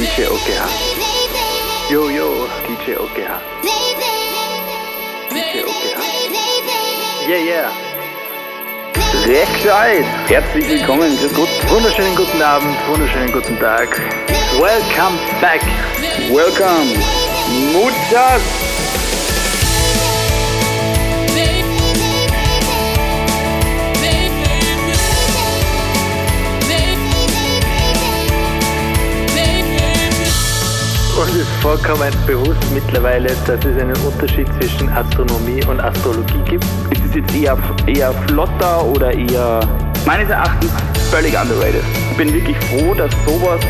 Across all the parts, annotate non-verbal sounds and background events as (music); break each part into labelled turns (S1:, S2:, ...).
S1: DJ OGH. Yo, yo, DJ OGH. DJ OGH. Yeah, yeah. Recht gescheit. Herzlich willkommen, Gott. Wunderschönen guten Abend, wunderschönen guten Tag. Welcome back. Welcome. Muchas. Uns ist vollkommen bewusst mittlerweile, dass es einen Unterschied zwischen Astronomie und Astrologie gibt.
S2: Ist es jetzt eher, eher flotter oder eher meines Erachtens völlig underrated. Ich bin wirklich froh, dass sowas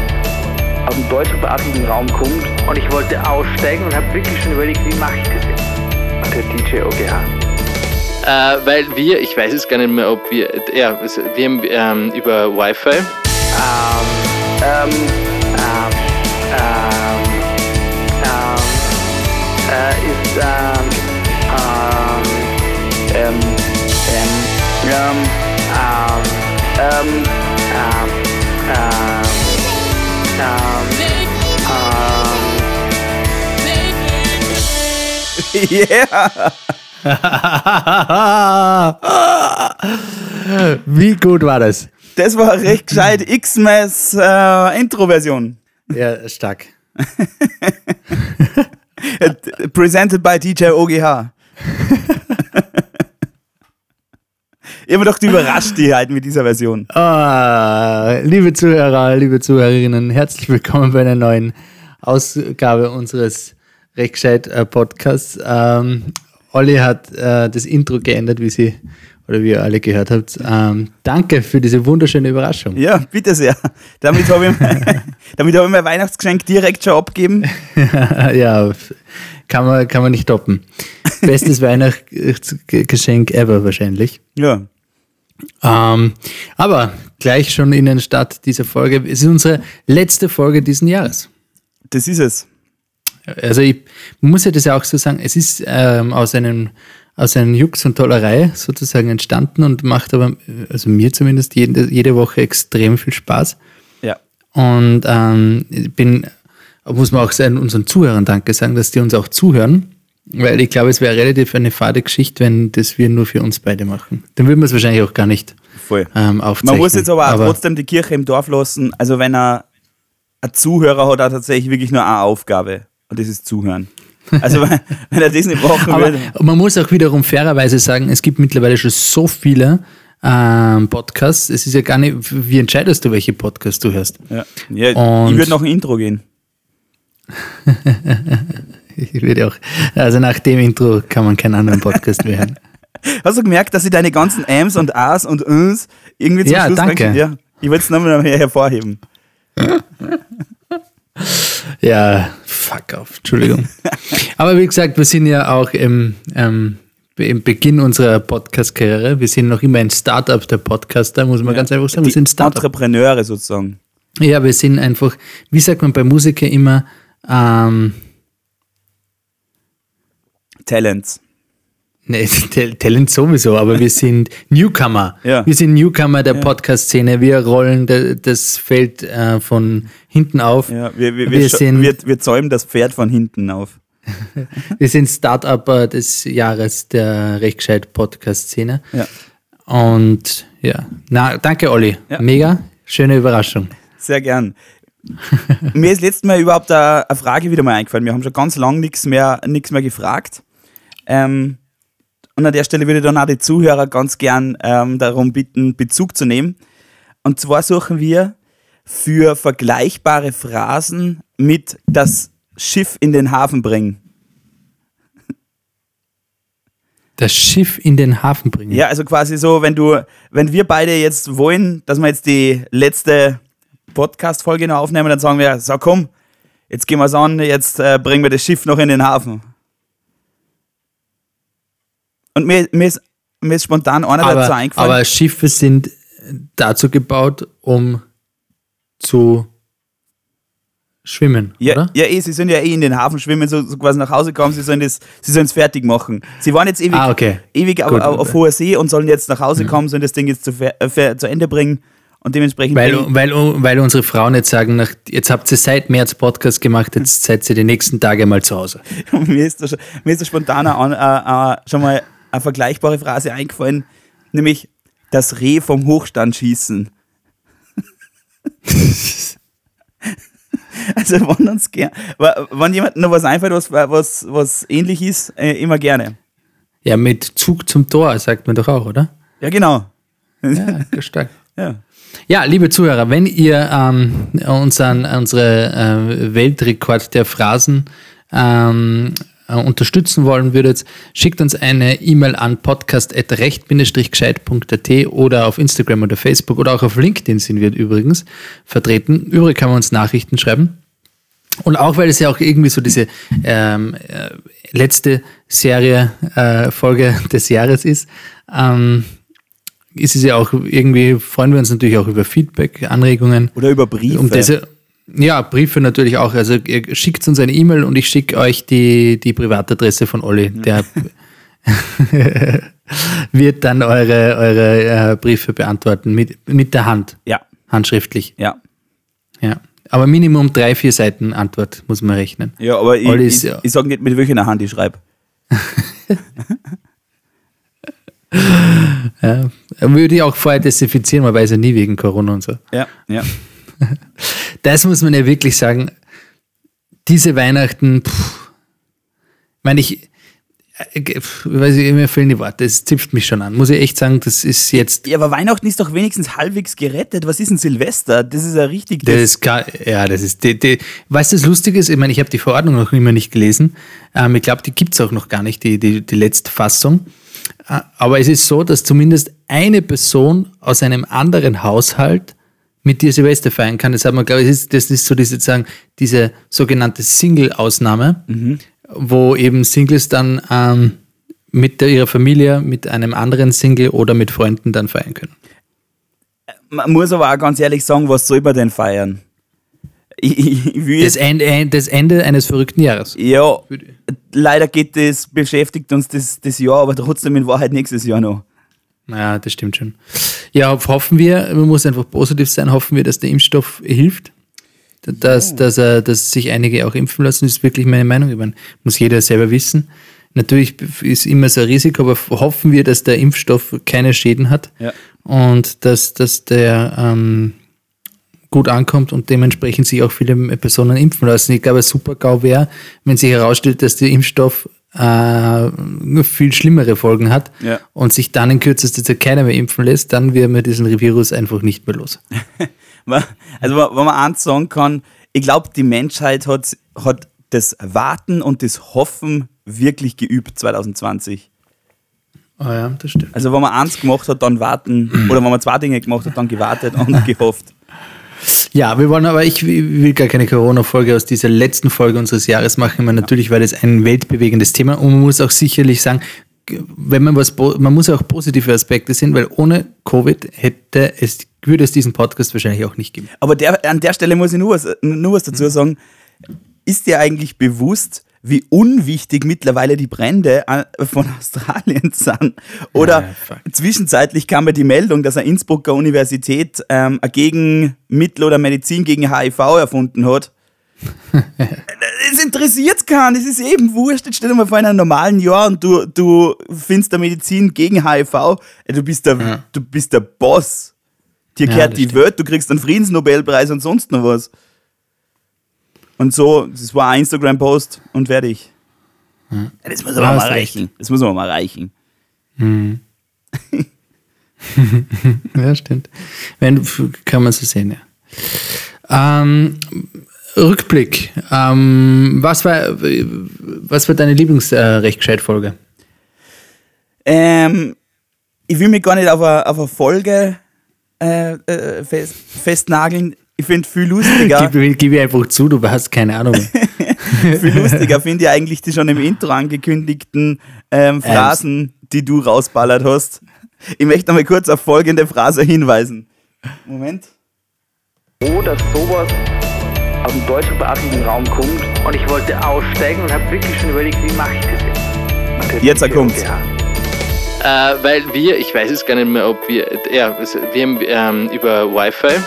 S2: aus dem deutschsprachigen Raum kommt.
S1: Und ich wollte aussteigen und habe wirklich schon überlegt, wie mache ich das jetzt? Der DJ OGH.
S3: Äh, weil wir, ich weiß es gar nicht mehr, ob wir, ja, wir haben ähm, über Wi-Fi.
S1: Ähm,
S2: Ähm,
S1: ähm, ähm, ähm, ähm, ähm,
S2: ähm, ähm, ähm,
S1: ähm,
S2: ähm,
S1: ähm, ähm, ähm,
S4: yeah! (laughs) Wie gut war das?
S5: Das war recht gescheit X-Mess äh, Intro-Version.
S4: Ja, stark. (laughs)
S5: Presented by DJ OGH. (laughs) ich habe doch überrascht die halt mit dieser Version.
S4: Ah, liebe Zuhörer, liebe Zuhörerinnen, herzlich willkommen bei einer neuen Ausgabe unseres recht gescheit äh, Podcasts. Ähm, Olli hat äh, das Intro geändert, wie sie oder wie ihr alle gehört habt. Ähm, danke für diese wunderschöne Überraschung.
S5: Ja, bitte sehr. Damit habe ich, mein- (laughs) damit hab ich mein Weihnachtsgeschenk direkt schon abgegeben. (laughs)
S4: ja, kann man, kann man nicht toppen. Bestes (laughs) Weihnachtsgeschenk ever wahrscheinlich.
S5: Ja.
S4: Ähm, aber gleich schon in den Start dieser Folge. Es ist unsere letzte Folge diesen Jahres.
S5: Das ist es.
S4: Also ich muss ja das ja auch so sagen, es ist ähm, aus einem aus einem Jux und Tollerei sozusagen entstanden und macht aber, also mir zumindest, jede, jede Woche extrem viel Spaß.
S5: Ja.
S4: Und ähm, ich bin, muss man auch unseren Zuhörern Danke sagen, dass die uns auch zuhören. Weil ich glaube, es wäre relativ eine fade Geschichte, wenn das wir nur für uns beide machen. Dann würden wir es wahrscheinlich auch gar nicht
S5: Voll.
S4: ähm, aufzeichnen.
S5: Man muss jetzt aber auch trotzdem die Kirche im Dorf lassen. Also wenn er ein Zuhörer hat, er tatsächlich wirklich nur eine Aufgabe. Und das ist Zuhören. Also (laughs) wenn, er das nicht machen
S4: Aber
S5: würde.
S4: man muss auch wiederum fairerweise sagen, es gibt mittlerweile schon so viele ähm, Podcasts. Es ist ja gar nicht, wie entscheidest du, welche Podcasts du hörst?
S5: Ja. Ja, ich würde noch ein Intro gehen. (laughs)
S4: Ich würde auch, also nach dem Intro kann man keinen anderen Podcast mehr hören. (laughs)
S5: Hast du gemerkt, dass ich deine ganzen Ams und As und Uns irgendwie zum
S4: Ja,
S5: Schluss
S4: danke.
S5: reingeschrieben- Ja, ich wollte es nochmal her hervorheben.
S4: Ja, fuck off, Entschuldigung. (laughs) Aber wie gesagt, wir sind ja auch im, ähm, im Beginn unserer Podcast-Karriere. Wir sind noch immer ein Startup der Podcaster, muss man ganz einfach sagen. Wir
S5: Die
S4: sind Startup.
S5: Entrepreneure sozusagen.
S4: Ja, wir sind einfach, wie sagt man bei Musikern immer, ähm,
S5: Talents.
S4: Nee, (laughs) Tal- Talent sowieso, aber wir sind Newcomer.
S5: Ja.
S4: Wir sind Newcomer der Podcast-Szene. Wir rollen das Feld äh, von hinten auf.
S5: Ja, wir, wir,
S4: Wir sind-
S5: wir, wir zäumen das Pferd von hinten auf. (laughs)
S4: Wir sind Start-Upper des Jahres der recht gescheit Podcast-Szene.
S5: Ja.
S4: Und ja, na, danke Olli.
S5: Ja.
S4: Mega, schöne Überraschung.
S5: Sehr gern. (laughs) Mir ist letztes Mal überhaupt eine, eine Frage wieder mal eingefallen. Wir haben schon ganz lange nichts mehr, nichts mehr gefragt. Ähm, und an der Stelle würde ich dann auch die Zuhörer ganz gern ähm, darum bitten, Bezug zu nehmen. Und zwar suchen wir für vergleichbare Phrasen mit das Schiff in den Hafen bringen.
S4: Das Schiff in den Hafen bringen.
S5: Ja, also quasi so, wenn du, wenn wir beide jetzt wollen, dass wir jetzt die letzte Podcast-Folge noch aufnehmen, dann sagen wir, so komm, jetzt gehen wir es an, jetzt äh, bringen wir das Schiff noch in den Hafen. Und mir, mir, ist, mir ist spontan einer dazu
S4: aber,
S5: eingefallen.
S4: aber Schiffe sind dazu gebaut, um zu schwimmen,
S5: ja,
S4: oder?
S5: ja, eh, sie sind ja eh in den Hafen schwimmen, so, so quasi nach Hause kommen, sie sollen das, sie sollen es fertig machen. Sie waren jetzt ewig,
S4: Ah, okay.
S5: ewig auf.
S4: Mhm.
S5: auf, hoher See und sollen jetzt nach Hause kommen, sollen das Ding jetzt zu, äh, zu Ende bringen Und dementsprechend.
S4: Weil, weil, weil unsere Frauen jetzt sagen, nach, jetzt habt ihr seit März Podcast gemacht, jetzt (laughs) seid ihr die nächsten Tage mal zu Hause.
S5: mir, ist da, schon- mir ist da spontan an, äh, äh, schon mal eine vergleichbare Phrase eingefallen, nämlich das Reh vom Hochstand schießen. (laughs) also wenn uns gern, wenn jemand noch was einfällt, was, was, was ähnlich ist, äh, immer gerne.
S4: Ja, mit Zug zum Tor, sagt man doch auch, oder?
S5: Ja, genau.
S4: Ja, stark. (laughs)
S5: Ja.
S4: Ja, liebe Zuhörer, wenn ihr ähm, unseren, unsere äh, Weltrekord der Phrasen ähm, äh, unterstützen wollen würdet, schickt uns eine E-Mail an podcast.recht-gescheit.at oder auf Instagram oder Facebook oder auch auf LinkedIn sind wir übrigens vertreten. Übrigens kann man uns Nachrichten schreiben. Und auch weil es ja auch irgendwie so diese ähm, äh, letzte Serie, äh, Folge (laughs) des Jahres ist, ähm, ist es ja auch irgendwie, freuen wir uns natürlich auch über Feedback, Anregungen.
S5: Oder über Briefe.
S4: Um diese, ja, Briefe natürlich auch. Also ihr schickt uns eine E-Mail und ich schicke euch die, die Privatadresse von Olli. Der (laughs) wird dann eure, eure äh, Briefe beantworten mit, mit der Hand,
S5: ja,
S4: handschriftlich.
S5: ja.
S4: Ja. Aber Minimum drei, vier Seiten Antwort muss man rechnen.
S5: Ja, aber ich,
S4: Olli
S5: ich,
S4: ist ja-
S5: ich sage nicht, mit welcher Hand ich schreibe. (laughs)
S4: Ja. Würde ich auch vorher desinfizieren, man weiß ja nie wegen Corona und so.
S5: Ja, ja. (laughs)
S4: Das muss man ja wirklich sagen. Diese Weihnachten, pff, ich meine, ich, äh, pff, weiß ich, mir fehlen die Worte, es zipft mich schon an. Muss ich echt sagen, das ist jetzt,
S5: Ja, aber Weihnachten ist doch wenigstens halbwegs gerettet. Was ist denn Silvester? Das ist ja richtig.
S4: das ist, gar- ja, das ist, die, die, weißt du, das Lustige ist, ich meine, ich habe die Verordnung noch immer nicht gelesen. Ähm, ich glaube, die gibt es auch noch gar nicht, die, die, die letzte Fassung. Äh, Aber es ist so, dass zumindest eine Person aus einem anderen Haushalt mit dir Silvester feiern kann. Das hat man, glaube ich, das ist, das ist so diese, sozusagen, diese sogenannte Single-Ausnahme, wo eben Singles dann ähm, mit der, ihrer Familie, mit einem anderen Single oder mit Freunden dann feiern können.
S5: Man muss aber auch ganz ehrlich sagen, was soll man denn feiern? (laughs) Ich, ich,
S4: Das Ende, das Ende eines verrückten Jahres.
S5: ja, leider geht das, beschäftigt uns das, das Jahr, aber trotzdem in Wahrheit nächstes Jahr noch.
S4: Ja, das stimmt schon. Ja, hoffen wir, man muss einfach positiv sein, hoffen wir, dass der Impfstoff hilft. Dass, dass, er, dass sich einige auch impfen lassen, ist wirklich meine Meinung. Ich meine, muss jeder selber wissen. Natürlich ist immer so ein Risiko, aber hoffen wir, dass der Impfstoff keine Schäden hat
S5: Ja.
S4: und dass, dass der ähm, gut ankommt und dementsprechend sich auch viele Personen impfen lassen. Ich glaube, super GAU wäre, wenn sich herausstellt, dass der Impfstoff äh, viel schlimmere Folgen hat
S5: Ja.
S4: und sich dann in kürzester Zeit keiner mehr impfen lässt, dann wären wir diesen Virus einfach nicht mehr los. (laughs)
S5: Also, wenn man eins sagen kann, ich glaube, die Menschheit hat, hat das Warten und das Hoffen wirklich geübt 2020.
S4: Oh ja, das stimmt.
S5: Also, wenn man eins gemacht hat, dann warten. Oder wenn man zwei Dinge gemacht hat, dann gewartet und (laughs) gehofft.
S4: Ja, wir wollen aber, ich will gar keine Corona-Folge aus dieser letzten Folge unseres Jahres machen, weil natürlich war das ein weltbewegendes Thema und man muss auch sicherlich sagen, wenn man was, man muss auch positive Aspekte sehen, weil ohne Covid hätte es, würde es diesen Podcast wahrscheinlich auch nicht geben.
S5: Aber der, an der Stelle muss ich nur was, nur was dazu sagen. Ist dir eigentlich bewusst, wie unwichtig mittlerweile die Brände an- von (laughs) Australien sind? Oder
S4: Ja,
S5: zwischenzeitlich kam mir die Meldung, dass eine Innsbrucker Universität ähm, ein Gegenmittel oder Medizin gegen HIV erfunden hat. (laughs) Es interessiert keinen, es ist eben wurscht. Jetzt stell dir mal vor, in einem normalen Jahr und du, du findest eine Medizin gegen HIV, ey, du, bist der, du bist der Boss. Dir
S4: Ja,
S5: gehört die
S4: stimmt.
S5: Welt, du kriegst einen Friedensnobelpreis und sonst noch was. Und so, das war ein Instagram-Post und fertig. Ja, Das muss aber mal reichen. Das muss aber mal reichen. (laughs)
S4: Ja, stimmt. Wenn, kann man so sehen, ja. Ähm, Rückblick. Ähm, was, war, was war deine Lieblingsrechtscheit-Folge?
S5: Ähm, ich will mich gar nicht auf eine, auf eine Folge äh, äh, fest, festnageln. Ich finde viel lustiger.
S4: Gib, gib einfach zu, du hast keine Ahnung. (laughs)
S5: viel lustiger finde ich eigentlich die schon im Intro angekündigten ähm, Phrasen, die du rausballert hast. Ich möchte noch mal kurz auf folgende Phrase hinweisen. Moment.
S2: froh, dass sowas aus dem deutschsprachigen Raum kommt.
S1: Und ich wollte aussteigen und habe wirklich schon überlegt, wie mache ich das jetzt?
S5: Jetzt kommt's.
S1: Ja.
S3: Äh, weil wir, ich weiß es gar nicht mehr, ob wir, ja, wir haben ähm, über Wi-Fi.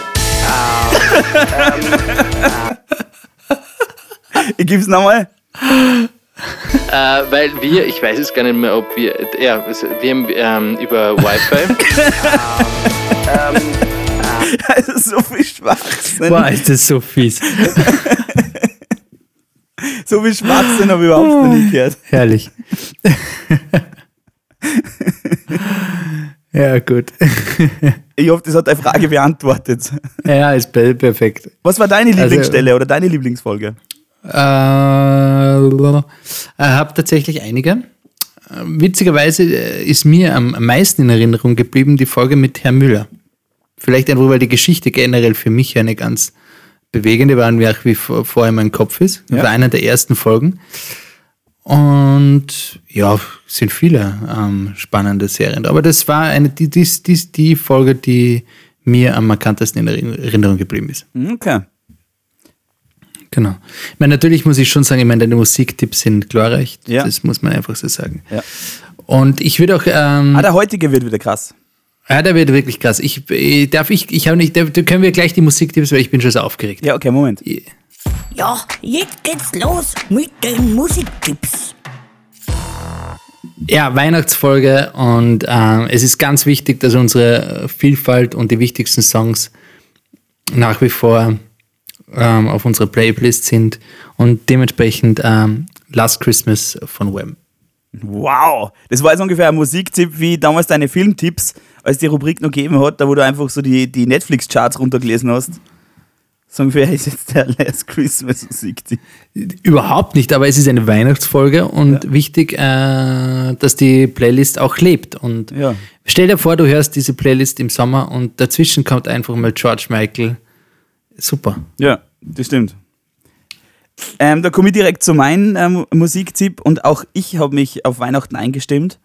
S5: Ich gib's nochmal.
S3: Äh, weil wir, ich weiß es gar nicht mehr, ob wir, ja, wir haben ähm, über Wi-Fi. (laughs)
S5: Also so viel Schwachsinn.
S4: Boah, ist das so fies. (laughs)
S5: So viel Schwachsinn habe ich überhaupt noch nie gehört.
S4: Herrlich. (laughs) ja, gut. (laughs)
S5: Ich hoffe, das hat deine Frage beantwortet.
S4: Ja, ist per- perfekt.
S5: Was war deine Lieblingsstelle oder deine Lieblingsfolge?
S4: Äh, ich habe tatsächlich einige. Witzigerweise äh, ist mir am meisten in Erinnerung geblieben die Folge mit Herrn Müller. Vielleicht einfach, weil die Geschichte generell für mich eine ganz bewegende war und wie auch wie vor, vor in meinem Kopf ist. Das
S5: Ja.
S4: war einer der ersten Folgen. Und ja, es sind viele ähm, spannende Serien. Aber das war eine, die, die, die, die Folge, die mir am markantesten in Erinnerung geblieben ist.
S5: Okay.
S4: Genau. Ich meine, natürlich muss ich schon sagen, ich meine, deine Musiktipps sind glorreich.
S5: Ja.
S4: Das muss man einfach so sagen.
S5: Ja.
S4: Und ich würde auch, ähm,
S5: Ah, der heutige wird wieder krass.
S4: ja, der wird wirklich krass. Ich, äh, darf ich, ich habe nicht, da können wir gleich die Musiktipps, weil ich bin schon so aufgeregt.
S5: Ja, okay, Moment.
S6: Ja, jetzt geht's los mit den Musiktipps.
S4: Ja, Weihnachtsfolge und ähm, es ist ganz wichtig, dass unsere Vielfalt und die wichtigsten Songs nach wie vor ähm, auf unserer Playlist sind und dementsprechend ähm, Last Christmas von Wham.
S5: Wow. Das war jetzt ungefähr ein Musiktipp wie damals deine Filmtipps, als die Rubrik noch gegeben hat, da wo du einfach so die, die Netflix-Charts runtergelesen hast. So ungefähr ist jetzt der Last Christmas Musiktipp.
S4: Überhaupt nicht, aber es ist eine Weihnachtsfolge und wichtig, äh, dass die Playlist auch lebt. Und
S5: Ja.
S4: stell dir vor, du hörst diese Playlist im Sommer und dazwischen kommt einfach mal George Michael. Super.
S5: Ja, das stimmt. Ähm, da komme ich direkt zu meinem ähm, Musiktipp und auch ich habe mich auf Weihnachten eingestimmt.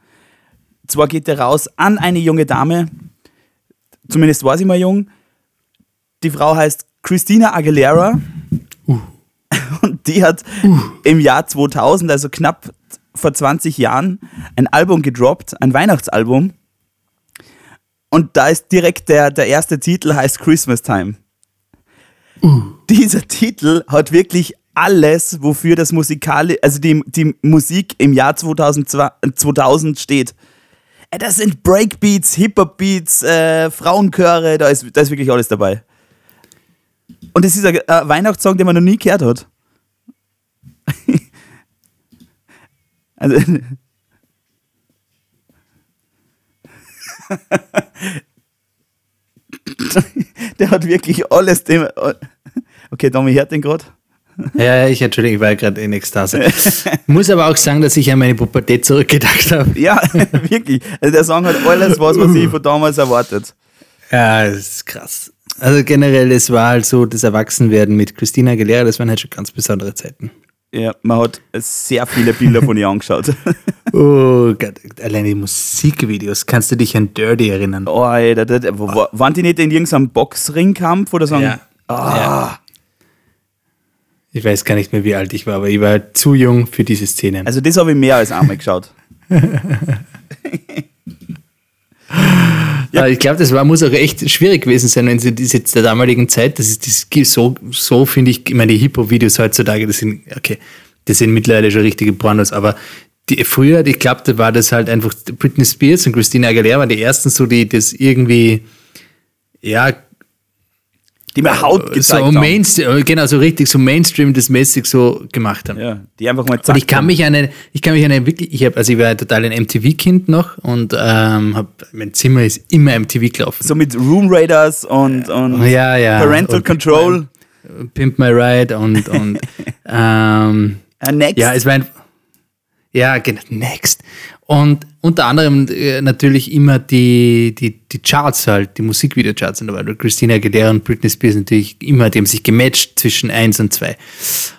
S5: Zwar geht der raus an eine junge Dame, zumindest war sie mal jung. Die Frau heißt Christina Aguilera (laughs) und die hat im Jahr 2000, also knapp vor 20 Jahren, ein Album gedroppt, ein Weihnachtsalbum. Und da ist direkt der, der erste Titel heißt Christmas Time dieser Titel hat wirklich alles, wofür das Musikal, also die, die Musik im Jahr 2002, 2000 steht. Äh, Das sind Breakbeats, Hip-Hop-Beats, äh, Frauenchöre, da ist, da ist wirklich alles dabei. Und es ist ein äh, Weihnachtssong, den man noch nie gehört hat. (laughs) also, (laughs) der hat wirklich alles, dem, okay, Tommy hört den gerade.
S4: Ja, ja, ich entschuldige, ich war gerade in Ekstase. Muss aber auch sagen, dass ich an meine Pubertät zurückgedacht habe. (laughs)
S5: Ja, wirklich. Also der Song hat alles, was man sich von damals erwartet.
S4: Ja, das ist krass. Also generell, es war halt so, das Erwachsenwerden mit Christina Aguilera, das waren halt schon ganz besondere Zeiten.
S5: Ja, man hat sehr viele Bilder von ihr (laughs) angeschaut.
S4: Oh Gott, allein die Musikvideos. Kannst du dich an Dirty erinnern?
S5: Oh, Alter, das, wo- waren die nicht in irgendeinem Boxringkampf oder so?
S4: Ja.
S5: Ah,
S4: Ja. Ich weiß gar nicht mehr, wie alt ich war, aber ich war halt zu jung für diese Szenen.
S5: Also das habe ich mehr als einmal geschaut. (laughs)
S4: Ja, ich glaube, das war, muss auch echt schwierig gewesen sein, wenn sie diese der damaligen Zeit, das ist das, so, so finde ich, ich meine, die Hip-Hop-Videos heutzutage, das sind, okay, das sind mittlerweile schon richtige Pornos, aber die, früher, ich glaube, da war das halt einfach Britney Spears und Christina Aguilera waren die ersten so, die das irgendwie, ja,
S5: Die mir Haut gezeigt
S4: so
S5: haben.
S4: Mainstream, genau, so richtig, so Mainstream das mäßig so gemacht haben.
S5: Ja, die einfach mal
S4: Und ich kann mich an eine, ich kann mich an eine wirklich, ich habe, also ich war total ein MTV-Kind noch und ähm, hab, mein Zimmer ist immer MTV gelaufen.
S5: So mit Room Raiders und, und
S4: Ja, ja.
S5: Parental
S4: Und
S5: Control.
S4: Pimp My Ride und, und (laughs) ähm,
S5: Äh, next.
S4: ja, es war ein, ja, genau, next. Und unter anderem äh, natürlich immer die, die, die Charts halt, die Musikvideocharts weil Christina Aguilera und Britney Spears natürlich immer, die haben sich gematcht zwischen eins und zwei.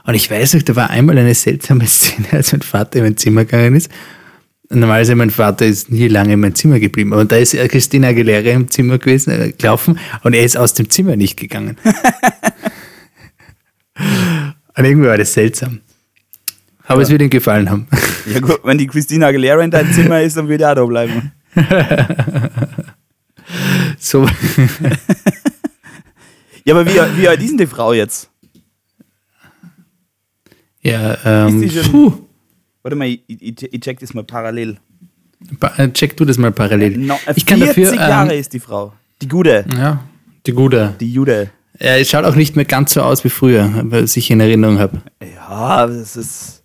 S4: Und ich weiß noch, da war einmal eine seltsame (laughs) Szene, als mein Vater in mein Zimmer gegangen ist. Und Normalerweise mein Vater ist nie lange in mein Zimmer geblieben, aber da ist äh, Christina Aguilera im Zimmer gewesen, äh, gelaufen und er ist aus dem Zimmer nicht gegangen. (laughs) und irgendwie war das seltsam. Aber es wird ihm gefallen haben.
S5: Ja gut, wenn die Christina Aguilera in deinem Zimmer ist, dann würde ich auch da bleiben. (laughs)
S4: So, (laughs)
S5: Ja, aber wie, wie alt ist denn die Frau jetzt?
S4: ja, ähm,
S5: Ist die schon-
S4: puh,
S5: Warte mal, ich, ich, ich check das mal parallel.
S4: Pa- äh, check du das mal parallel.
S5: No, äh,
S4: ich kann
S5: 40
S4: dafür,
S5: Jahre
S4: ähm,
S5: ist die Frau. Die gute,
S4: ja, die gute.
S5: die Jude.
S4: Er schaut auch nicht mehr ganz so aus wie früher, was ich in Erinnerung habe.
S5: Ja, das ist.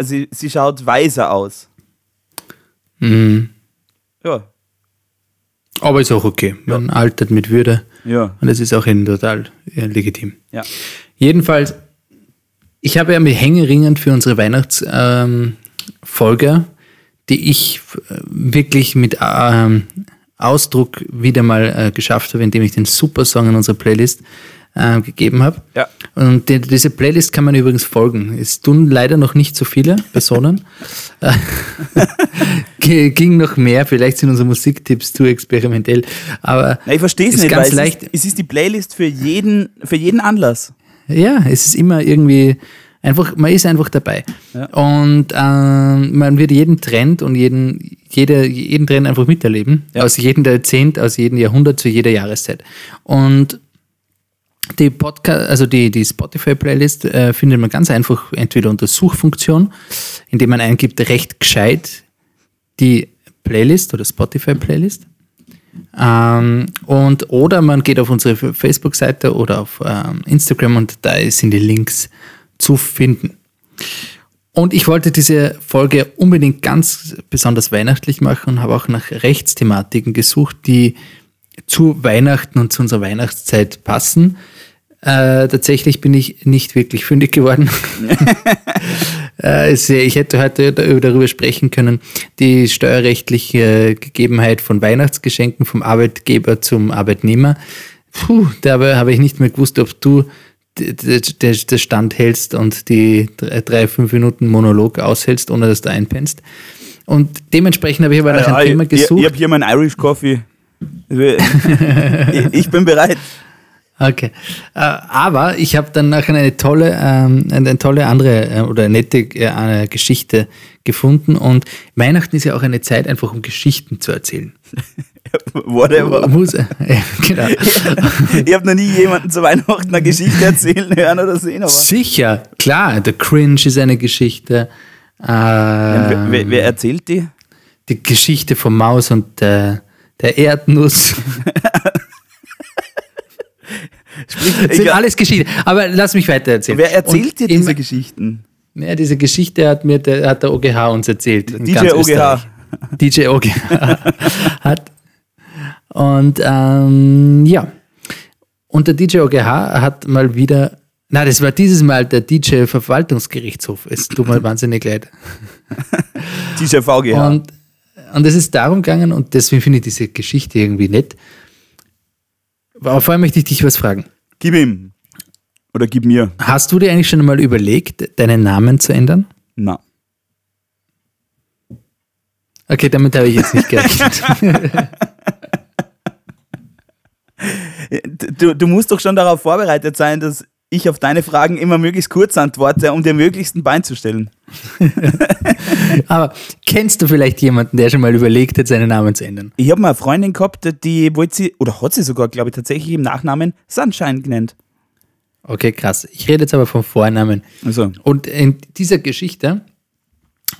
S5: Sie, sie schaut weiser aus.
S4: Mhm.
S5: Ja.
S4: Aber ist auch okay. Man altert mit Würde
S5: Ja.
S4: und das ist auch total legitim.
S5: Ja.
S4: Jedenfalls, ich habe ja mir hängeringend für unsere Weihnachtsfolge, ähm, die ich äh, wirklich mit ähm, Ausdruck wieder mal äh, geschafft habe, indem ich den Supersong in unserer Playlist äh, gegeben habe.
S5: Ja.
S4: Und die, diese Playlist kann man übrigens folgen. Es tun leider noch nicht so viele Personen. (laughs) (laughs) Ging noch mehr, vielleicht sind unsere Musiktipps zu experimentell. Aber
S5: Na, ich verstehe es
S4: ist
S5: nicht,
S4: ganz
S5: weil
S4: leicht.
S5: Es, ist, es ist die Playlist für jeden, für jeden Anlass.
S4: Ja, es ist immer irgendwie einfach, man ist einfach dabei. Und ähm, man wird jeden Trend und jeden, jede, jeden Trend einfach miterleben. Aus jedem Jahrzehnt, aus jedem Jahrhundert, zu jeder Jahreszeit. Und die Podcast, also die, die Spotify-Playlist äh, findet man ganz einfach entweder unter Suchfunktion, indem man eingibt recht gescheit die Playlist oder Spotify-Playlist. Ähm, und oder man geht auf unsere Facebook-Seite oder auf ähm, Instagram und da sind die Links zu finden. Und ich wollte diese Folge unbedingt ganz besonders weihnachtlich machen und habe auch nach Rechtsthematiken gesucht, die zu Weihnachten und zu unserer Weihnachtszeit passen. Äh, tatsächlich bin ich nicht wirklich fündig geworden. (laughs) Äh, ich hätte heute darüber sprechen können, die steuerrechtliche Gegebenheit von Weihnachtsgeschenken vom Arbeitgeber zum Arbeitnehmer. Puh, dabei habe ich nicht mehr gewusst, ob du d- d- d- den Stand hältst und die drei, fünf Minuten Monolog aushältst, ohne dass du einpennst. Und dementsprechend habe ich aber nach
S5: Ja,
S4: einem Thema
S5: ich ich,
S4: gesucht.
S5: ich habe hier meinen Irish Coffee. Ich, bin bereit.
S4: Okay. Äh, aber ich habe dann nachher eine tolle, ähm, eine, tolle andere äh, oder nette äh, Geschichte gefunden. Und Weihnachten ist ja auch eine Zeit, einfach um Geschichten zu erzählen. (laughs)
S5: Whatever.
S4: Muss, äh, (laughs) genau.
S5: Ich habe noch nie jemanden zu Weihnachten eine Geschichte erzählen hören oder sehen, aber.
S4: Sicher, klar, der Cringe ist eine Geschichte. Äh,
S5: Wer, wer, wer erzählt die?
S4: die Geschichte vom Maus und der, der Erdnuss. (laughs) Das sind alles Geschichten. Aber lass mich weiter erzählen.
S5: Wer erzählt
S4: Und
S5: dir diese Geschichten?
S4: Ja, diese Geschichte hat mir der, hat der OGH uns erzählt.
S5: DJ OGH.
S4: DJ OGH hat. Und ähm, ja. Und der DJ OGH hat mal wieder. Na, das war dieses Mal der DJ Verwaltungsgerichtshof. Es tut mir (laughs) wahnsinnig leid.
S5: DJ VGH.
S4: Und, und es ist darum gegangen, und deswegen finde ich diese Geschichte irgendwie nett. Aber vorher möchte ich dich was fragen.
S5: Gib ihm. Oder gib mir.
S4: Hast du dir eigentlich schon mal überlegt, deinen Namen zu ändern?
S5: Na.
S4: Okay, damit habe ich jetzt nicht gerechnet. (laughs)
S5: Du, du musst doch schon darauf vorbereitet sein, dass ich auf deine Fragen immer möglichst kurz antworte, um dir möglichsten Bein zu stellen. (laughs)
S4: Aber kennst du vielleicht jemanden, der schon mal überlegt hat, seinen Namen zu ändern?
S5: Ich habe mal eine Freundin gehabt, die wollte sie, oder hat sie sogar, glaube ich, tatsächlich im Nachnamen Sunshine genannt.
S4: Okay, krass. Ich rede jetzt aber vom Vornamen.
S5: Also,
S4: Und in dieser Geschichte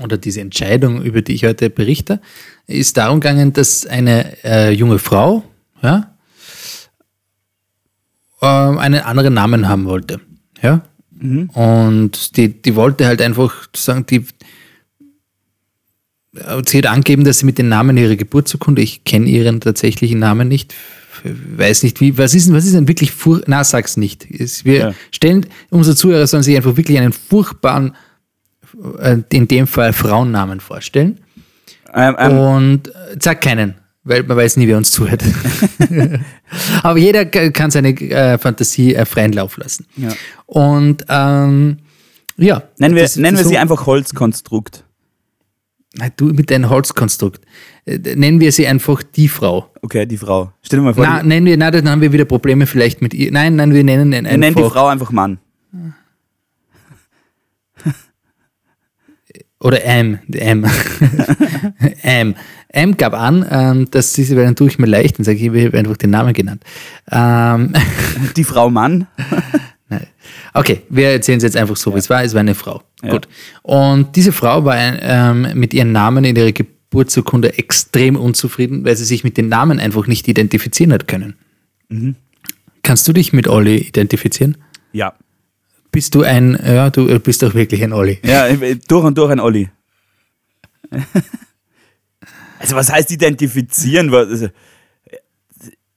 S4: oder diese Entscheidung, über die ich heute berichte, ist darum gegangen, dass eine äh, junge Frau ja, einen anderen Namen haben wollte. Ja? Und die, die wollte halt einfach sagen, die sie hat angegeben, dass sie mit den Namen ihrer Geburtsurkunde, ich kenne ihren tatsächlichen Namen nicht, weiß nicht wie, was ist denn, was ist denn wirklich furch, na, sag's nicht. Wir
S5: Ja.
S4: stellen, unsere Zuhörer sollen sich einfach wirklich einen furchtbaren, äh, in dem Fall Frauennamen vorstellen.
S5: ähm, ähm,
S4: Und äh, sag keinen, weil man weiß nie, wer uns zuhört. (laughs) Aber jeder kann seine äh, Fantasie äh, freien Lauf lassen.
S5: Ja.
S4: Und ähm, ja.
S5: nennen wir,
S4: das-
S5: nennen wir
S4: so-
S5: sie einfach Holzkonstrukt.
S4: Du mit deinem Holzkonstrukt. Äh, Nennen wir sie einfach die Frau.
S5: Okay, die Frau. Stell dir mal vor,
S4: Na, nennen wir, na, dann haben wir wieder Probleme vielleicht mit ihr. Nein, nein, wir nennen ihn
S5: wir nennen die
S4: einfach.
S5: Frau einfach Mann.
S4: Oder M. M. (laughs) M. M gab an, ähm, dass sie, weil dann tue ich mir leicht und sage, ich habe einfach den Namen genannt. Ähm, (laughs)
S5: Die Frau Mann. (laughs)
S4: Nein. Okay, wir erzählen es jetzt einfach so, wie es war. Es war eine Frau. Gut. Und diese Frau war ähm, mit ihrem Namen in ihrer Geburtsurkunde extrem unzufrieden, weil sie sich mit den Namen einfach nicht identifizieren hat können. Kannst du dich mit Olli identifizieren?
S5: Ja.
S4: Bist du ein, ja, du bist doch wirklich ein Olli.
S5: Ja, durch und durch ein Olli. (laughs) Also was heißt identifizieren? Also,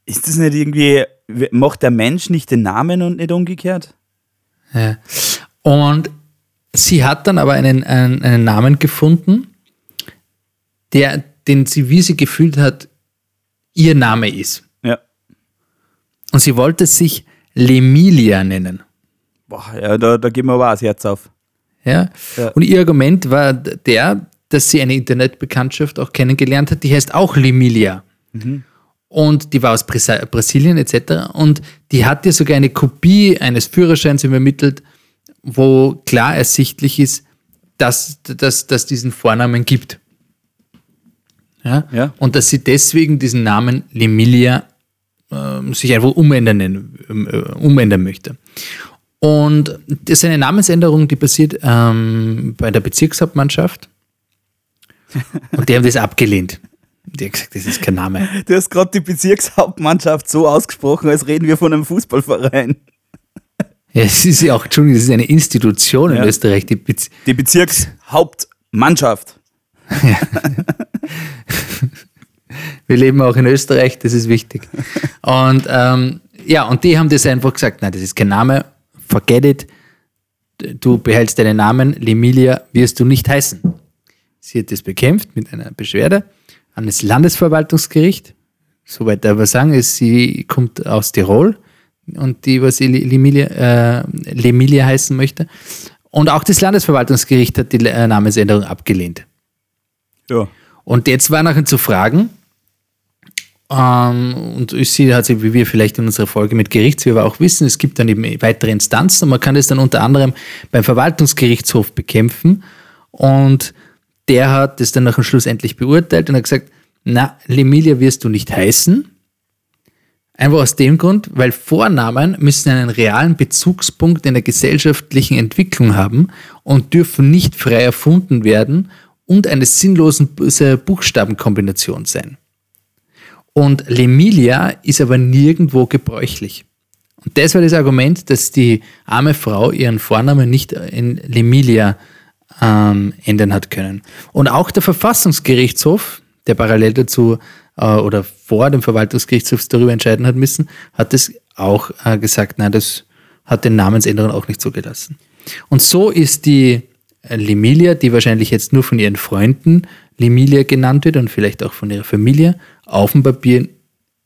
S5: Ist das nicht irgendwie, macht der Mensch nicht den Namen und nicht umgekehrt?
S4: Ja. Und sie hat dann aber einen, einen, einen Namen gefunden, der, den sie, wie sie gefühlt hat, ihr Name ist.
S5: Ja.
S4: Und sie wollte sich Lemilia nennen.
S5: Boah, ja, da, da geben wir aber auch das Herz auf.
S4: Ja?
S5: Ja.
S4: Und ihr Argument war der, dass sie eine Internetbekanntschaft auch kennengelernt hat, die heißt auch Lemilia. Und die war aus Brasilien etc. Und die hat ihr sogar eine Kopie eines Führerscheins übermittelt, wo klar ersichtlich ist, dass dass dass diesen Vornamen gibt. Ja?
S5: Ja.
S4: Und dass sie deswegen diesen Namen Lemilia ähm, sich einfach umändern, ähm, äh, umändern möchte. Und das ist eine Namensänderung, die passiert ähm, bei der Bezirkshauptmannschaft. Und die haben das abgelehnt. Die haben gesagt, das ist kein Name.
S5: Du hast gerade die Bezirkshauptmannschaft so ausgesprochen, als reden wir von einem Fußballverein.
S4: Ja, es ist ja auch, Entschuldigung, das ist eine Institution in
S5: Ja.
S4: Österreich. Die Bez
S5: Die Bezirkshauptmannschaft.
S4: Wir leben auch in Österreich, das ist wichtig. Und ähm, ja, und die haben das einfach gesagt, nein, das ist kein Name, forget it, du behältst deinen Namen, Lemilia wirst du nicht heißen. Sie hat das bekämpft mit einer Beschwerde an das Landesverwaltungsgericht. Soweit aber sagen ist, sie kommt aus Tirol und die, was sie Lemilia, äh, Lemilia heißen möchte. Und auch das Landesverwaltungsgericht hat die äh, Namensänderung abgelehnt.
S5: Ja.
S4: Und jetzt war nachher zu fragen, ähm, und sie hat sich, wie wir vielleicht in unserer Folge mit Gerichtsführer auch wissen, es gibt dann eben weitere Instanzen und man kann das dann unter anderem beim Verwaltungsgerichtshof bekämpfen. Und der hat das dann nachher schlussendlich beurteilt und hat gesagt, na, Lemilia wirst du nicht heißen. Einfach aus dem Grund, weil Vornamen müssen einen realen Bezugspunkt in der gesellschaftlichen Entwicklung haben und dürfen nicht frei erfunden werden und eine sinnlose Buchstabenkombination sein. Und Lemilia ist aber nirgendwo gebräuchlich. Und das war das Argument, dass die arme Frau ihren Vornamen nicht in Lemilia ähm, ändern hat können. Und auch der Verfassungsgerichtshof, der parallel dazu äh, oder vor dem Verwaltungsgerichtshof darüber entscheiden hat müssen, hat es auch äh, gesagt, nein, das hat den Namensänderungen auch nicht zugelassen. Und so ist die Lemilia, die wahrscheinlich jetzt nur von ihren Freunden Lemilia genannt wird und vielleicht auch von ihrer Familie, auf dem Papier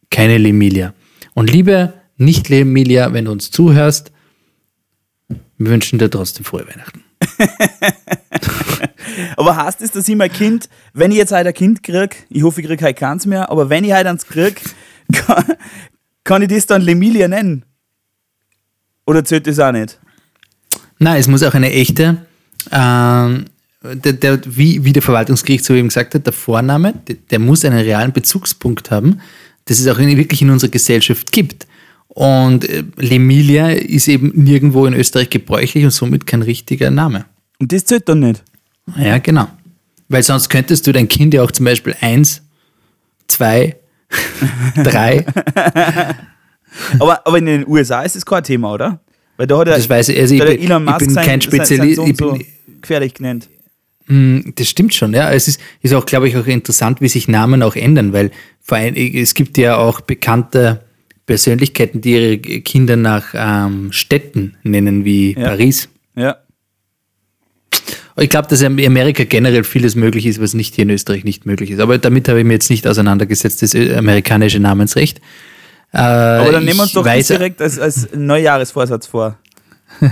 S4: keine Lemilia. Und liebe Nicht-Lemilia, wenn du uns zuhörst, wir wünschen dir trotzdem frohe Weihnachten. (laughs)
S5: Aber heißt es, dass ich mein Kind, wenn ich jetzt halt ein Kind kriege, ich hoffe, ich kriege halt keins mehr, aber wenn ich halt eins kriege, (laughs) kann, kann ich das dann Lemilia nennen? Oder zählt das auch nicht?
S4: Nein, es muss auch eine echte, ähm, der, der, wie, wie der Verwaltungsgerichtshof eben gesagt hat, der Vorname, der, der muss einen realen Bezugspunkt haben, das es auch in, wirklich in unserer Gesellschaft gibt. Und äh, Lemilia ist eben nirgendwo in Österreich gebräuchlich und somit kein richtiger Name.
S5: Und das zählt dann nicht.
S4: Ja, genau. Weil sonst könntest du dein Kind ja auch zum Beispiel eins, zwei, (laughs) drei, (laughs)
S5: Aber, aber in den USA ist das kein Thema, oder? Weil da hat er,
S4: Das weiß ich, also ich bin-
S5: Elon
S4: ich
S5: Musk
S4: bin
S5: sein-
S4: kein
S5: sein-
S4: Spezialist,
S5: sein
S4: ich
S5: Sohn
S4: bin-
S5: so gefährlich genannt.
S4: Das stimmt schon, ja. Es ist, ist auch, glaube ich, auch interessant, wie sich Namen auch ändern, weil vor allem, es gibt ja auch bekannte Persönlichkeiten, die ihre Kinder nach ähm, Städten nennen, wie
S5: Ja.
S4: Paris.
S5: Ja.
S4: Ich glaube, dass in Amerika generell vieles möglich ist, was nicht hier in Österreich nicht möglich ist. Aber damit habe ich mir jetzt nicht auseinandergesetzt, das äh, amerikanische Namensrecht. Äh,
S5: Aber dann nehmen wir uns doch
S4: weiß,
S5: direkt als, als Neujahresvorsatz vor.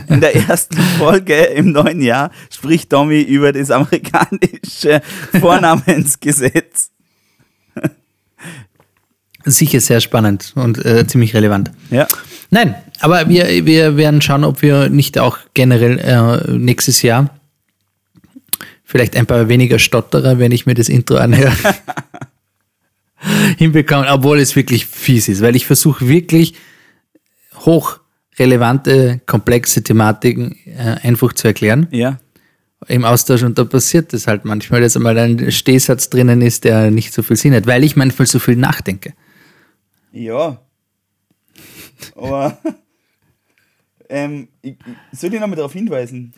S5: In der ersten (laughs) Folge im neuen Jahr spricht Tommy über das amerikanische (laughs) Vornamensgesetz.
S4: Sicher sehr spannend und äh, ziemlich relevant.
S5: Ja.
S4: Nein, aber wir, wir werden schauen, ob wir nicht auch generell äh, nächstes Jahr vielleicht ein paar weniger Stotterer, wenn ich mir das Intro anhöre, (laughs) hinbekommen, obwohl es wirklich fies ist, weil ich versuche wirklich hochrelevante, komplexe Thematiken äh, einfach zu erklären
S5: Ja.
S4: im Austausch und da passiert es halt manchmal, dass einmal ein Stehsatz drinnen ist, der nicht so viel Sinn hat, weil ich manchmal so viel nachdenke.
S5: Ja. Aber. (laughs) ähm, ich, ich, soll ich nochmal darauf hinweisen?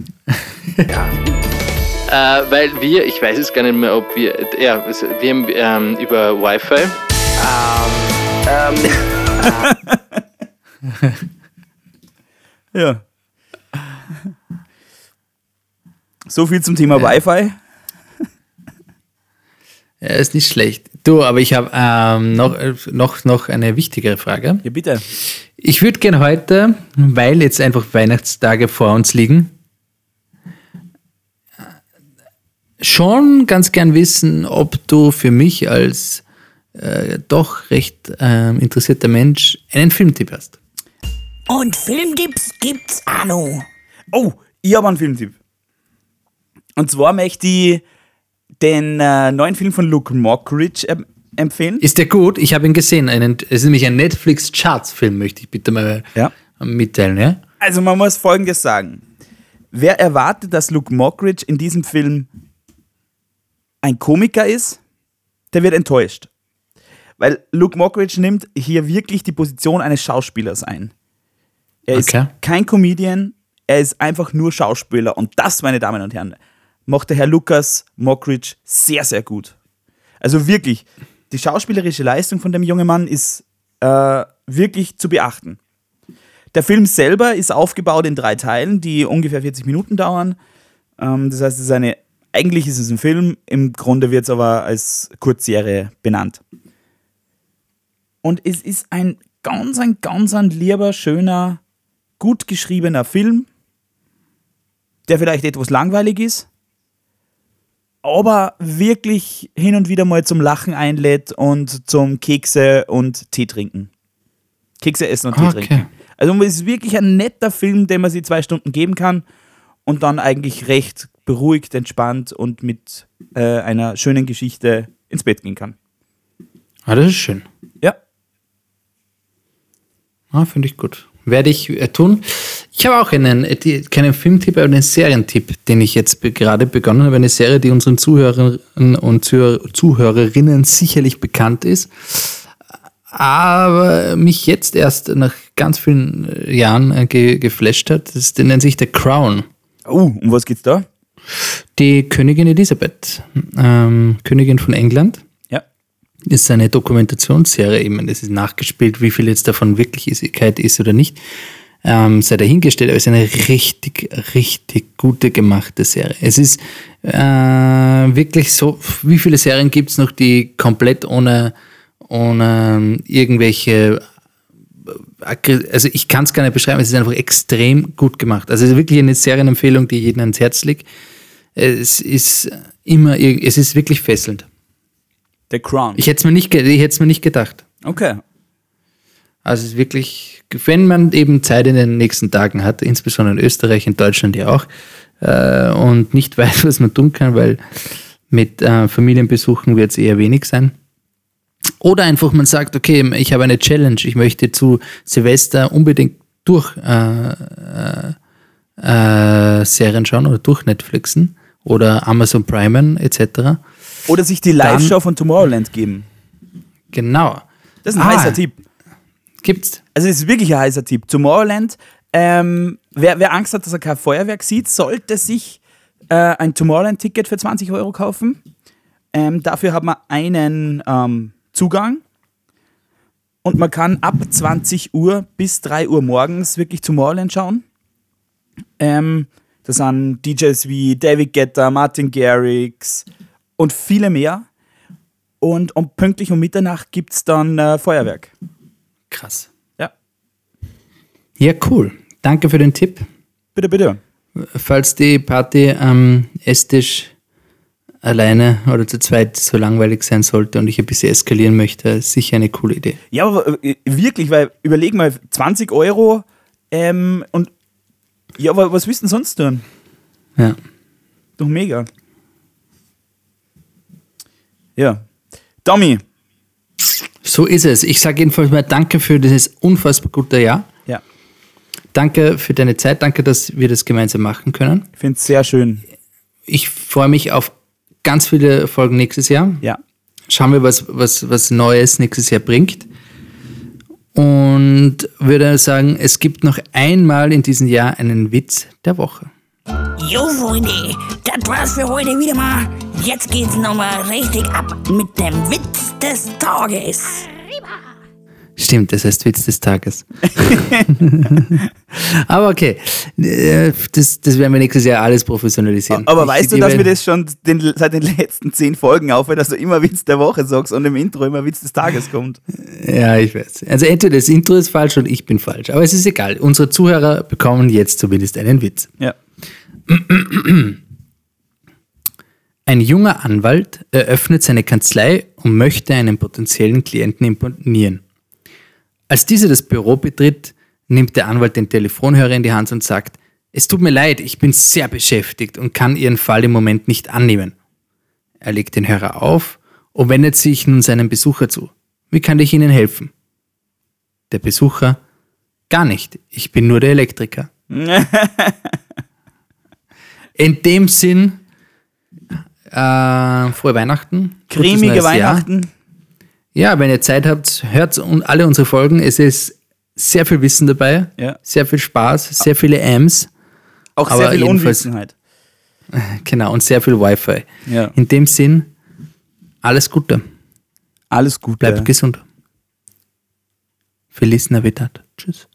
S3: Äh, weil wir, ich weiß es gar nicht mehr, ob wir, ja, wir haben ähm, über Wi-Fi. (laughs)
S5: Ja. So viel zum Thema Wi-Fi.
S4: Ja, ist nicht schlecht. Du, aber ich habe ähm, noch, äh, noch, noch eine wichtigere Frage.
S5: Ja, bitte.
S4: Ich würde gerne heute, weil jetzt einfach Weihnachtstage vor uns liegen, schon ganz gern wissen, ob du für mich als äh, doch recht ähm, interessierter Mensch einen Filmtipp hast.
S6: Und Filmtipps gibt's auch noch.
S5: Oh, ich habe einen Filmtipp. Und zwar möchte ich den äh, neuen Film von Luke Mockridge ähm, empfehlen.
S4: Ist der gut? Ich habe ihn gesehen. Einen, es ist nämlich ein Netflix-Charts-Film, möchte ich bitte mal
S5: Ja.
S4: mitteilen. Ja?
S5: Also man muss Folgendes sagen. Wer erwartet, dass Luke Mockridge in diesem Film ein Komiker ist, der wird enttäuscht. Weil Luke Mockridge nimmt hier wirklich die Position eines Schauspielers ein. Er ist
S4: Okay.
S5: kein Comedian, er ist einfach nur Schauspieler. Und das, meine Damen und Herren, macht der Herr Lukas Mockridge sehr, sehr gut. Also wirklich, die schauspielerische Leistung von dem jungen Mann ist äh, wirklich zu beachten. Der Film selber ist aufgebaut in drei Teilen, die ungefähr 40 Minuten dauern. Ähm, das heißt, es ist eine, eigentlich ist es ein Film, im Grunde wird es aber als Kurzserie benannt. Und es ist ein ganz, ein ganz ein lieber, schöner, gut geschriebener Film, der vielleicht etwas langweilig ist, aber wirklich hin und wieder mal zum Lachen einlädt und zum Kekse und Tee trinken. Kekse essen und Tee
S4: Okay.
S5: trinken. Also es ist wirklich ein netter Film, den man sich zwei Stunden geben kann und dann eigentlich recht beruhigt, entspannt und mit äh, einer schönen Geschichte ins Bett gehen kann.
S4: Ah, das ist schön.
S5: Ja.
S4: Ah, Finde ich gut. Werde ich äh, tun. Ich habe auch einen, äh, keinen Filmtipp, aber einen Serientipp, den ich jetzt gerade begonnen habe. Eine Serie, die unseren Zuhörern und Zuhör Zuhörerinnen sicherlich bekannt ist. Aber mich jetzt erst nach ganz vielen äh, Jahren ge geflasht hat. Das nennt sich The Crown.
S5: Oh, um was geht's da?
S4: Die Königin Elisabeth, ähm, Königin von England. Ist eine Dokumentationsserie, meine, es ist nachgespielt, wie viel jetzt davon Wirklichkeit ist oder nicht, ähm, sei dahingestellt, aber es ist eine richtig, richtig gute gemachte Serie. Es ist äh, wirklich so, wie viele Serien gibt es noch, die komplett ohne, ohne irgendwelche aggr- also ich kann es gar nicht beschreiben, es ist einfach extrem gut gemacht. Also es ist wirklich eine Serienempfehlung, die jedem ans Herz liegt. Es ist immer, es ist wirklich fesselnd.
S5: The Crown.
S4: Ich hätte es mir, nicht mir nicht gedacht.
S5: okay.
S4: Also es ist wirklich, wenn man eben Zeit in den nächsten Tagen hat, insbesondere in Österreich, in Deutschland ja auch, äh, und nicht (laughs) weiß, was man tun kann, weil mit äh, Familienbesuchen wird es eher wenig sein. Oder einfach man sagt, okay, ich habe eine Challenge, ich möchte zu Silvester unbedingt durch äh, äh, äh, Serien schauen oder durch Netflixen oder Amazon Primen etc.
S5: Oder sich die Live-Show von Tomorrowland geben.
S4: Genau.
S5: Das ist ein
S4: Ah.
S5: heißer Tipp.
S4: Gibt's.
S5: Also es ist wirklich ein heißer Tipp. Tomorrowland, ähm, wer, wer Angst hat, dass er kein Feuerwerk sieht, sollte sich äh, ein Tomorrowland-Ticket für 20 Euro kaufen. Ähm, dafür hat man einen ähm, Zugang und man kann ab 20 Uhr bis 3 Uhr morgens wirklich Tomorrowland schauen. Ähm, das sind DJs wie David Guetta, Martin Garrix und viele mehr. Und um, pünktlich um Mitternacht gibt es dann äh, Feuerwerk.
S4: Krass.
S5: Ja.
S4: Ja, cool. Danke für den Tipp.
S5: Bitte, bitte.
S4: Falls die Party am Esstisch alleine oder zu zweit so langweilig sein sollte und ich ein bisschen eskalieren möchte, ist sicher eine coole Idee.
S5: Ja, aber äh, wirklich, weil überleg mal, 20 Euro ähm, und ja, aber was willst du denn sonst tun?
S4: Ja.
S5: Doch mega. Ja. Tommy.
S4: So ist es. Ich sage jedenfalls mal Danke für dieses unfassbar gute Jahr.
S5: Ja.
S4: Danke für deine Zeit. Danke, dass wir das gemeinsam machen können.
S5: Ich finde es sehr schön.
S4: Ich freue mich auf ganz viele Folgen nächstes Jahr.
S5: Ja.
S4: Schauen wir, was, was, was Neues nächstes Jahr bringt. Und würde sagen, es gibt noch einmal in diesem Jahr einen Witz der Woche.
S6: Jo, Freunde, das war's für heute wieder mal. Jetzt geht's nochmal richtig ab mit dem Witz des Tages.
S4: Stimmt, das heißt Witz des Tages. (laughs) Aber okay, äh, das, das werden wir nächstes Jahr alles professionalisieren.
S5: Aber
S4: Ich-
S5: weißt du, dass wir das schon den, seit den letzten zehn Folgen aufhört, dass du immer Witz der Woche sagst und im Intro immer Witz des Tages kommt?
S4: Ja, ich weiß. Also entweder das Intro ist falsch und ich bin falsch. Aber es ist egal. Unsere Zuhörer bekommen jetzt zumindest einen Witz.
S5: Ja. (clears throat)
S4: Ein junger Anwalt eröffnet seine Kanzlei und möchte einen potenziellen Klienten imponieren. Als dieser das Büro betritt, nimmt der Anwalt den Telefonhörer in die Hand und sagt, es tut mir leid, ich bin sehr beschäftigt und kann Ihren Fall im Moment nicht annehmen. Er legt den Hörer auf und wendet sich nun seinem Besucher zu. Wie kann ich Ihnen helfen? Der Besucher, gar nicht, ich bin nur der Elektriker. (laughs) In dem Sinn, äh, frohe Weihnachten.
S5: Cremige
S4: Jahr.
S5: Weihnachten.
S4: Ja, wenn ihr Zeit habt, hört alle unsere Folgen. Es ist sehr viel Wissen dabei,
S5: Ja.
S4: sehr viel Spaß, sehr viele Ams,
S5: Auch
S4: Aber
S5: sehr viel Unwissenheit. (laughs)
S4: genau, und sehr viel Wi-Fi.
S5: Ja.
S4: In dem Sinn, alles Gute,
S5: Alles Gute.
S4: bleibt gesund. Feliz Navidad. Tschüss.